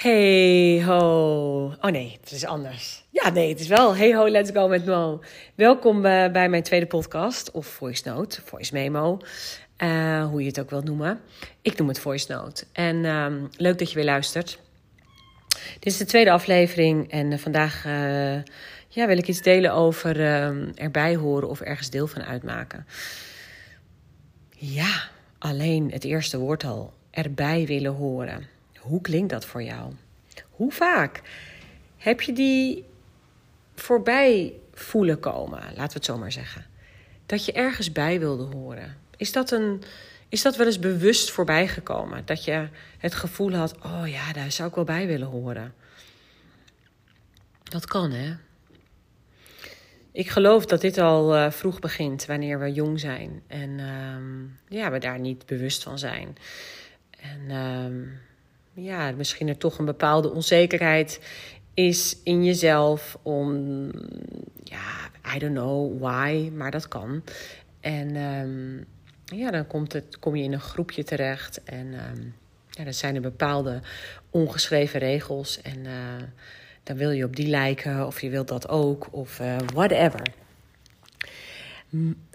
Hey ho. Oh nee, het is anders. Ja, nee, het is wel Hey ho, let's go met Mo. Welkom uh, bij mijn tweede podcast, of voice note, voice memo. Uh, hoe je het ook wilt noemen. Ik noem het voice note. En um, leuk dat je weer luistert. Dit is de tweede aflevering en uh, vandaag ja, wil ik iets delen over erbij horen of ergens deel van uitmaken. Ja, alleen het eerste woord al. Erbij willen horen. Hoe klinkt dat voor jou? Hoe vaak heb je die voorbij voelen komen, laten we het zo maar zeggen? Dat je ergens bij wilde horen. Is dat, een, is dat wel eens bewust voorbij gekomen? Dat je het gevoel had: oh ja, daar zou ik wel bij willen horen. Dat kan, hè? Ik geloof dat dit al uh, vroeg begint wanneer we jong zijn en uh, ja, we daar niet bewust van zijn. En uh, ja, misschien er toch een bepaalde onzekerheid is in jezelf om, ja, I don't know why, maar dat kan. En um, ja, dan komt het, kom je in een groepje terecht en um, ja, dan zijn er bepaalde ongeschreven regels en uh, dan wil je op die lijken of je wilt dat ook of uh, whatever.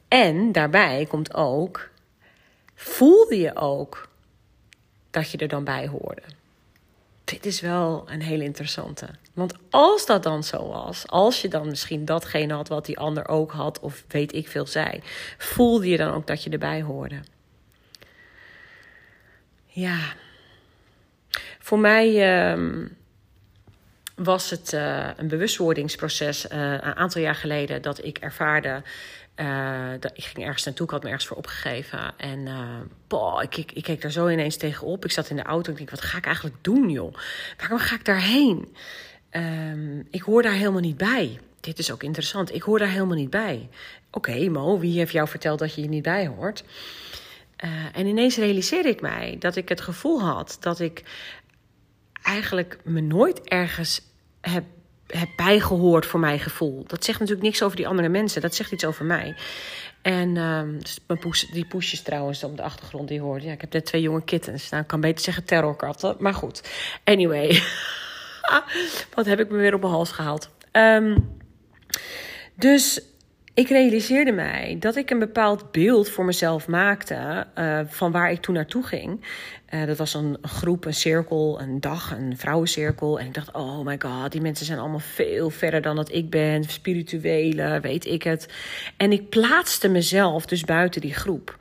En daarbij komt ook, voelde je ook dat je er dan bij hoorde. Dit is wel een hele interessante. Want als dat dan zo was, als je dan misschien datgene had wat die ander ook had, of weet ik veel zij, voelde je dan ook dat je erbij hoorde? Ja. Voor mij uh, was het uh, een bewustwordingsproces uh, een aantal jaar geleden dat ik ervaarde uh, ik ging ergens naartoe, ik had me ergens voor opgegeven. En boah, ik, ik, ik, keek daar zo ineens tegenop. Ik zat in de auto en ik denk, wat ga ik eigenlijk doen, joh? Waarom ga ik daarheen? Um, ik hoor daar helemaal niet bij. Dit is ook interessant. Ik hoor daar helemaal niet bij. Oké, Mo, wie heeft jou verteld dat je hier niet bij hoort? En ineens realiseerde ik mij dat ik het gevoel had dat ik eigenlijk me nooit ergens heb heb bijgehoord voor mijn gevoel. Dat zegt natuurlijk niks over die andere mensen. Dat zegt iets over mij. En mijn poes, die poesjes trouwens op de achtergrond die hoorde. Ja, ik heb net twee jonge kittens. Nou, kan beter zeggen terrorkatten. Maar goed. Anyway. Wat heb ik me weer op mijn hals gehaald. Um, dus ik realiseerde mij dat ik een bepaald beeld voor mezelf maakte uh, van waar ik toen naartoe ging. Uh, dat was een, groep, een cirkel, een dag, een vrouwencirkel. En ik dacht, oh my god, die mensen zijn allemaal veel verder dan dat ik ben. Spirituele, weet ik het. En ik plaatste mezelf dus buiten die groep.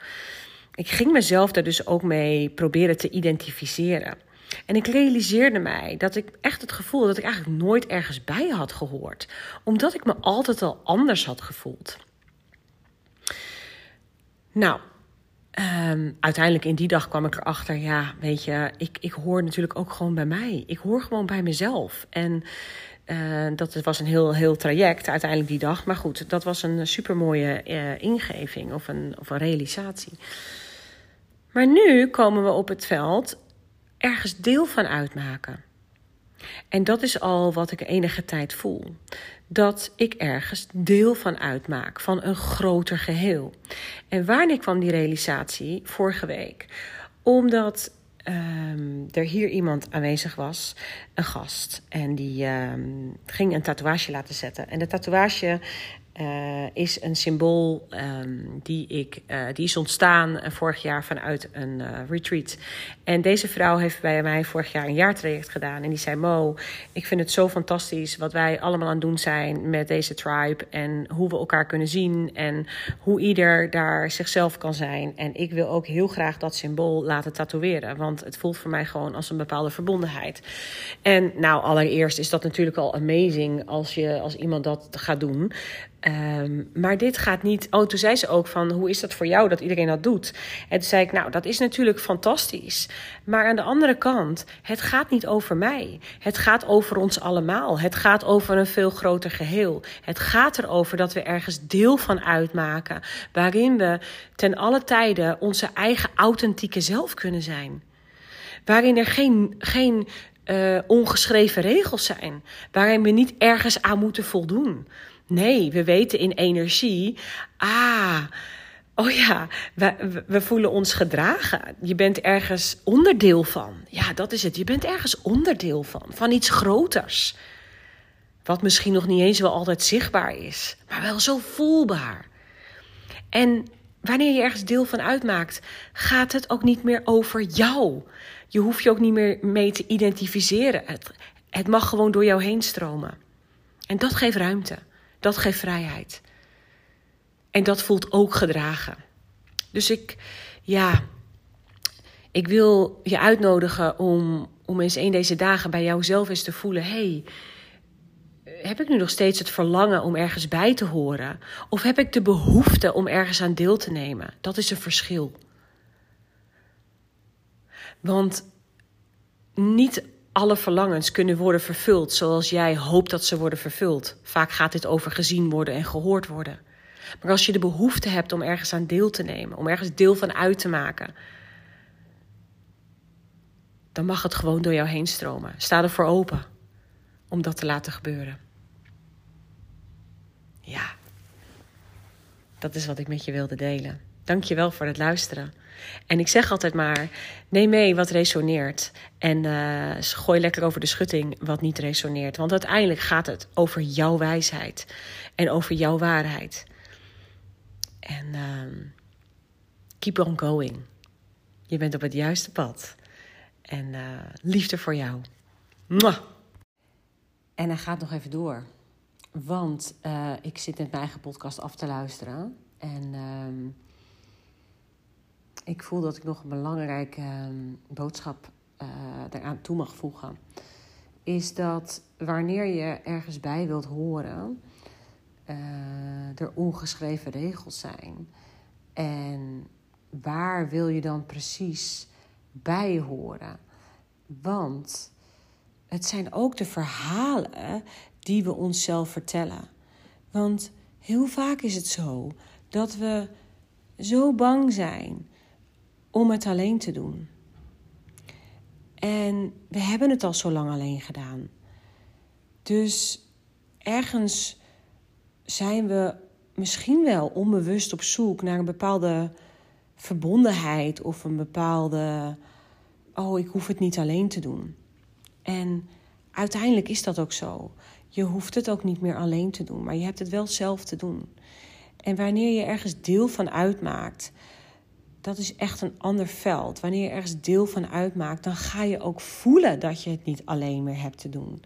Ik ging mezelf daar dus ook mee proberen te identificeren. En ik realiseerde mij dat ik echt het gevoel dat ik eigenlijk nooit ergens bij had gehoord, omdat ik me altijd al anders had gevoeld. Nou, um, uiteindelijk in die dag kwam ik erachter, ja, weet je, ik, ik hoor natuurlijk ook gewoon bij mij. Ik hoor gewoon bij mezelf. En uh, dat was een heel, heel traject uiteindelijk die dag. Maar goed, dat was een supermooie uh, ingeving of een, of een realisatie. Maar nu komen we op het veld ergens deel van uitmaken. En dat is al wat ik enige tijd voel. Dat ik ergens deel van uitmaak, van een groter geheel. En wanneer kwam die realisatie? Vorige week. Omdat um, er hier iemand aanwezig was, een gast. En die um, ging een tatoeage laten zetten. En de tatoeage uh, is een symbool um, die, ik, uh, die is ontstaan uh, vorig jaar vanuit een retreat. En deze vrouw heeft bij mij vorig jaar een jaartraject gedaan. En die zei: Mo, ik vind het zo fantastisch wat wij allemaal aan het doen zijn met deze tribe. En hoe we elkaar kunnen zien. En hoe ieder daar zichzelf kan zijn. En ik wil ook heel graag dat symbool laten tatoeëren. Want het voelt voor mij gewoon als een bepaalde verbondenheid. En nou, allereerst is dat natuurlijk al amazing als, je, als iemand dat gaat doen. Um, maar dit gaat niet. Oh, toen zei ze ook van hoe is dat voor jou dat iedereen dat doet? En toen zei ik, nou, dat is natuurlijk fantastisch. Maar aan de andere kant, het gaat niet over mij. Het gaat over ons allemaal. Het gaat over een veel groter geheel. Het gaat erover dat we ergens deel van uitmaken. Waarin we ten alle tijden onze eigen authentieke zelf kunnen zijn. Waarin er geen, geen uh, ongeschreven regels zijn. Waarin we niet ergens aan moeten voldoen. Nee, we weten in energie, ah, Oh ja, we, we voelen ons gedragen. Je bent ergens onderdeel van. Ja, dat is het. Je bent ergens onderdeel van. Van iets groters. Wat misschien nog niet eens wel altijd zichtbaar is, maar wel zo voelbaar. En wanneer je ergens deel van uitmaakt, gaat het ook niet meer over jou. Je hoeft je ook niet meer mee te identificeren. Het, het mag gewoon door jou heen stromen. En dat geeft ruimte. Dat geeft vrijheid. En dat voelt ook gedragen. Dus ik, ja, ik wil je uitnodigen om, om eens een deze dagen bij jouzelf eens te voelen: hey, heb ik nu nog steeds het verlangen om ergens bij te horen? Of heb ik de behoefte om ergens aan deel te nemen? Dat is een verschil. Want niet alle verlangens kunnen worden vervuld zoals jij hoopt dat ze worden vervuld. Vaak gaat dit over gezien worden en gehoord worden. Maar als je de behoefte hebt om ergens aan deel te nemen, om ergens deel van uit te maken, dan mag het gewoon door jou heen stromen. Sta ervoor open om dat te laten gebeuren. Ja, dat is wat ik met je wilde delen. Dank je wel voor het luisteren. En ik zeg altijd maar: neem mee wat resoneert. En uh, gooi lekker over de schutting wat niet resoneert. Want uiteindelijk gaat het over jouw wijsheid en over jouw waarheid. En uh, keep on going. Je bent op het juiste pad. En uh, liefde voor jou. Mwah. En hij gaat nog even door. Want uh, ik zit net mijn eigen podcast af te luisteren. En uh, ik voel dat ik nog een belangrijke ehm, boodschap uh, eraan toe mag voegen. Is dat wanneer je ergens bij wilt horen, uh, er ongeschreven regels zijn. En waar wil je dan precies bij horen? Want het zijn ook de verhalen die we onszelf vertellen. Want heel vaak is het zo dat we zo bang zijn om het alleen te doen. En we hebben het al zo lang alleen gedaan. Dus ergens zijn we misschien wel onbewust op zoek naar een bepaalde verbondenheid of een bepaalde. Oh, ik hoef het niet alleen te doen. En uiteindelijk is dat ook zo. Je hoeft het ook niet meer alleen te doen, maar je hebt het wel zelf te doen. En wanneer je ergens deel van uitmaakt, dat is echt een ander veld. Wanneer je ergens deel van uitmaakt, dan ga je ook voelen dat je het niet alleen meer hebt te doen.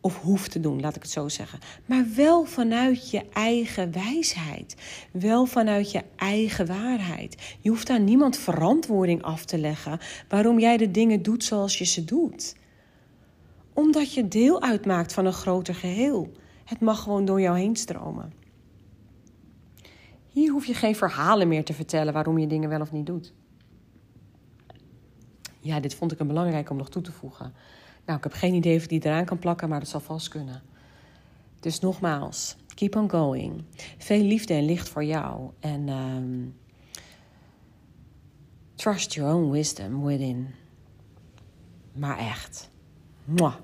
Of hoeft te doen, laat ik het zo zeggen. Maar wel vanuit je eigen wijsheid. Wel vanuit je eigen waarheid. Je hoeft aan niemand verantwoording af te leggen waarom jij de dingen doet zoals je ze doet omdat je deel uitmaakt van een groter geheel. Het mag gewoon door jou heen stromen. Hier hoef je geen verhalen meer te vertellen waarom je dingen wel of niet doet. Ja, dit vond ik een belangrijk om nog toe te voegen. Nou, ik heb geen idee of die eraan kan plakken, maar dat zal vast kunnen. Dus nogmaals, keep on going. Veel liefde en licht voor jou. En um, trust your own wisdom within. Maar echt. Mwah.